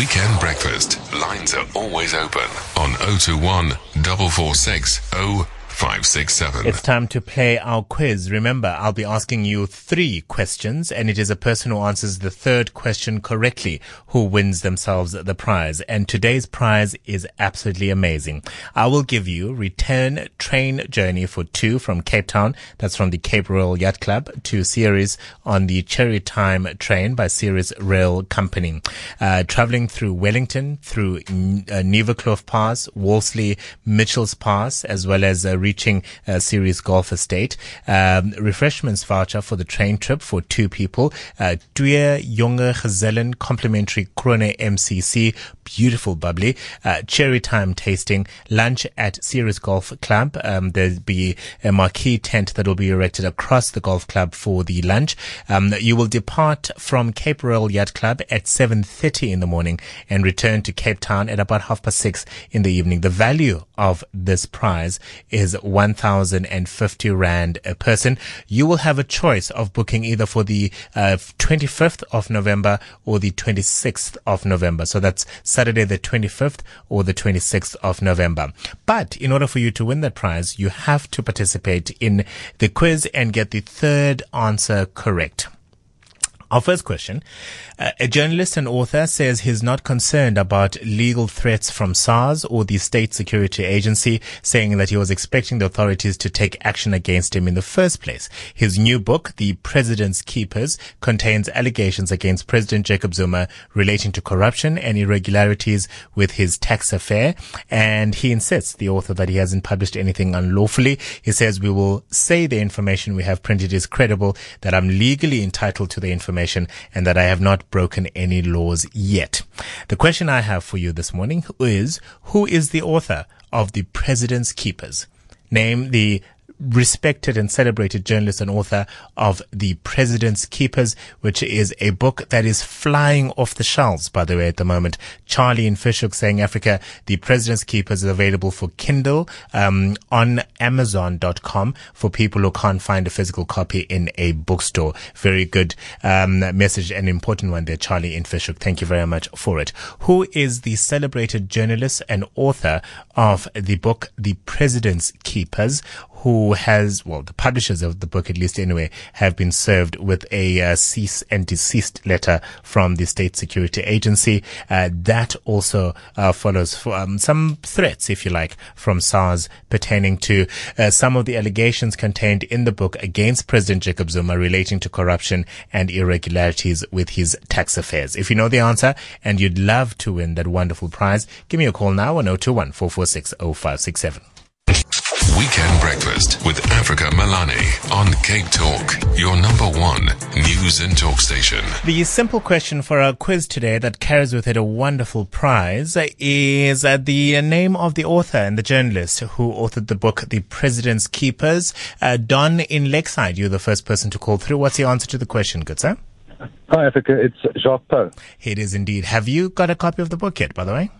Weekend breakfast. Lines are always open on 021 446 0567. It's time to play our quiz. Remember, I'll be asking you three questions, and it is a person who answers the third question correctly who wins themselves the prize. And today's prize is absolutely amazing. I will give you return train journey for two from Cape Town. That's from the Cape Royal Yacht Club to Ceres on the Cherry Time train by Ceres Rail Company. Uh, traveling through Wellington, through uh, Pass, Wolseley, Mitchell's Pass, as well as uh, reaching uh, Ceres Golf Estate. Um, refreshments voucher for the train trip for two people. Uh, Jonge Gezellen complimentary Krone MCC. Beautiful bubbly. Uh, cherry time tasting. Lunch at Ceres Golf Club. Um, there'll be a marquee tent that will be erected across the golf club for the lunch. Um, you will depart from Cape Royal Yacht Club at 7.30 in the morning and return to Cape Town at about half past six in the evening. The value of this prize is 1,050 Rand a person. You will have a choice of booking either for the uh, 25th of November or the 26th of November. So that's Saturday the 25th or the 26th of November. But in order for you to win that prize, you have to participate in the quiz and get the third answer correct. Our first question. Uh, a journalist and author says he's not concerned about legal threats from SARS or the State Security Agency, saying that he was expecting the authorities to take action against him in the first place. His new book, The President's Keepers, contains allegations against President Jacob Zuma relating to corruption and irregularities with his tax affair. And he insists, the author, that he hasn't published anything unlawfully. He says, we will say the information we have printed is credible, that I'm legally entitled to the information information and that I have not broken any laws yet. The question I have for you this morning is who is the author of The President's Keepers? Name the respected and celebrated journalist and author of The President's Keepers, which is a book that is flying off the shelves, by the way, at the moment. Charlie in Fishhook saying Africa, The President's Keepers is available for Kindle um, on Amazon.com for people who can't find a physical copy in a bookstore. Very good um, message, an important one there, Charlie in Fishhook. Thank you very much for it. Who is the celebrated journalist and author of the book The President's Keepers? Who has, well, the publishers of the book, at least anyway, have been served with a uh, cease and desist letter from the State Security Agency. Uh, that also uh, follows for, um, some threats, if you like, from SARS pertaining to uh, some of the allegations contained in the book against President Jacob Zuma relating to corruption and irregularities with his tax affairs. If you know the answer and you'd love to win that wonderful prize, give me a call now on 021 446 0567. Weekend Breakfast with Africa Melane on Cape Talk, your number one news and talk station. The simple question for our quiz today that carries with it a wonderful prize is uh, the name of the author and the journalist who authored the book, The President's Keepers. Uh, Don in Lakeside, you're the first person to call through. What's the answer to the question, good sir? Hi, Africa. It's Jacques Pauw. It is indeed. Have you got a copy of the book yet, by the way?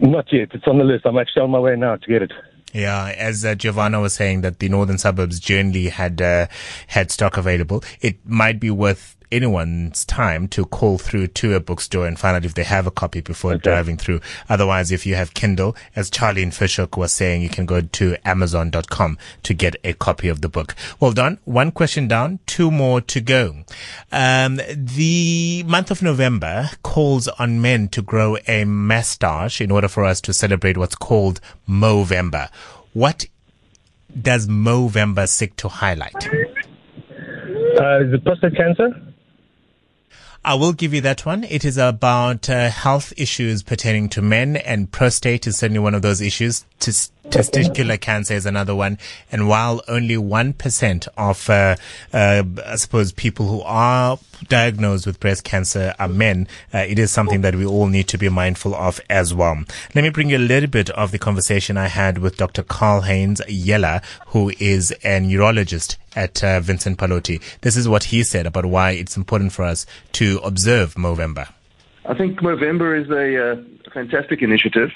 Not yet. It's on the list. I'm actually on my way now to get it. Yeah, as uh, Giovanna was saying that the northern suburbs generally had uh, had stock available. It might be worth anyone's time to call through to a bookstore and find out if they have a copy before okay. driving through. Otherwise, if you have Kindle, as Charlie in Fishhook was saying, you can go to Amazon.com to get a copy of the book. Well done. One question down, two more to go. Um, the month of November calls on men to grow a mustache in order for us to celebrate what's called Movember. What does Movember seek to highlight? Uh, is it prostate cancer? I will give you that one. It is about uh, health issues pertaining to men, and prostate is certainly one of those issues. Testicular cancer is another one. And while only 1% of, uh, uh, I suppose, people who are diagnosed with breast cancer are men, uh, it is something that we all need to be mindful of as well. Let me bring you a little bit of the conversation I had with Dr. Carl Heinz Yeller, who is a neurologist at uh, Vincent Pallotti. This is what he said about why it's important for us to observe Movember. I think Movember is a uh, fantastic initiative,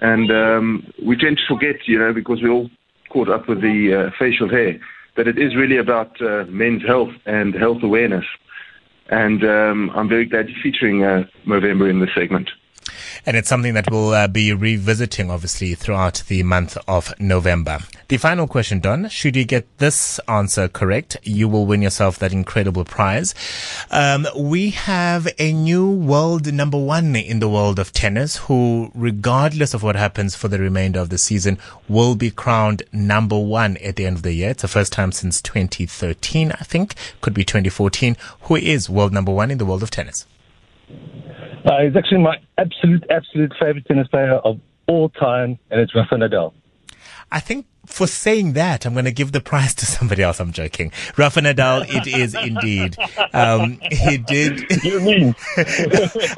and um, we tend to forget, you know, because we're all caught up with the uh, facial hair, that it is really about uh, men's health and health awareness. and um, I'm very glad you're featuring uh, Movember in this segment. And it's something that we'll uh, be revisiting, obviously, throughout the month of November. The final question, Don. Should you get this answer correct, you will win yourself that incredible prize. Um, we have a new world number one in the world of tennis who, regardless of what happens for the remainder of the season, will be crowned number one at the end of the year. It's the first time since 2013, I think. Could be 2014. Who is world number one in the world of tennis? Uh, he's actually my absolute, absolute favorite tennis player of all time, and it's Rafa Nadal. I think for saying that, I'm going to give the prize to somebody else. I'm joking. Rafa Nadal, it is indeed. Um, he did. You mean?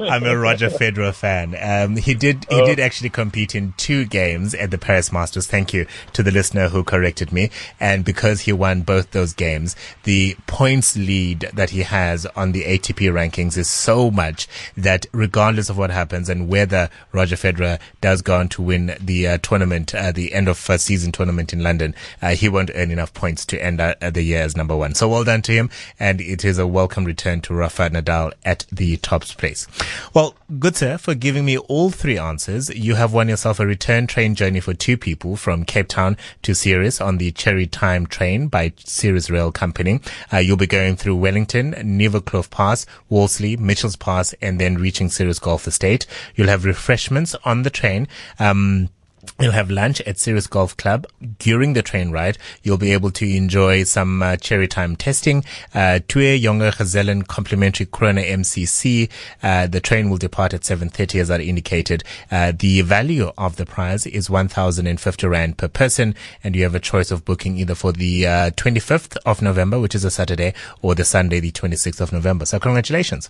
I'm a Roger Federer fan. Um, he did. He did actually compete in two games at the Paris Masters. Thank you to the listener who corrected me. And because he won both those games, the points lead that he has on the ATP rankings is so much that regardless of what happens and whether Roger Federer does go on to win the uh, tournament, uh, the end of first season tournament in London, uh, he won't earn enough points to end uh, the year as number one. So well done to him. And it is a welcome return to Rafa Nadal at the top place. Well, good sir, for giving me all three answers. You have won yourself a return train journey for two people from Cape Town to Ceres on the Cherry Time train by Ceres Rail Company. Uh, you'll be going through Wellington, Nieuwekloof Pass, Wolseley, Mitchell's Pass, and then reaching Ceres Golf Estate. You'll have refreshments on the train. Um, You'll have lunch at Ceres Golf Club during the train ride. You'll be able to enjoy some uh, cherry time testing, uh, Twee Jonge Gezellen complimentary Krone MCC. Uh, the train will depart at 7.30 as I indicated. Uh, the value of the prize is 1,050 Rand per person and you have a choice of booking either for the uh, 25th of November, which is a Saturday, or the Sunday, the 26th of November. So congratulations.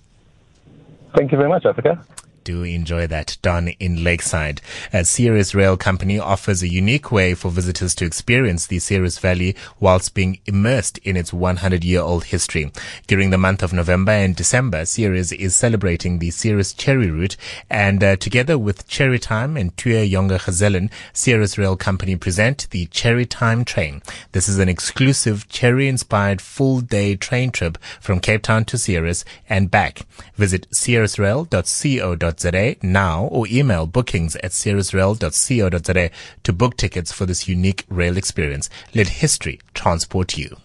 Thank you very much, Africa do enjoy that Don in Lakeside. A Ceres Rail Company offers a unique way for visitors to experience the Ceres Valley whilst being immersed in its 100 year old history. During the month of November and December, Ceres is celebrating the Ceres Cherry Route and uh, together with Cherry Time and Twee Jonge Gezellen, Ceres Rail Company present the Cherry Time Train. This is an exclusive cherry inspired full day train trip from Cape Town to Ceres and back. Visit ceresrail.co.za now or email bookings at ceresrail.co.za to book tickets for this unique rail experience. Let history transport you.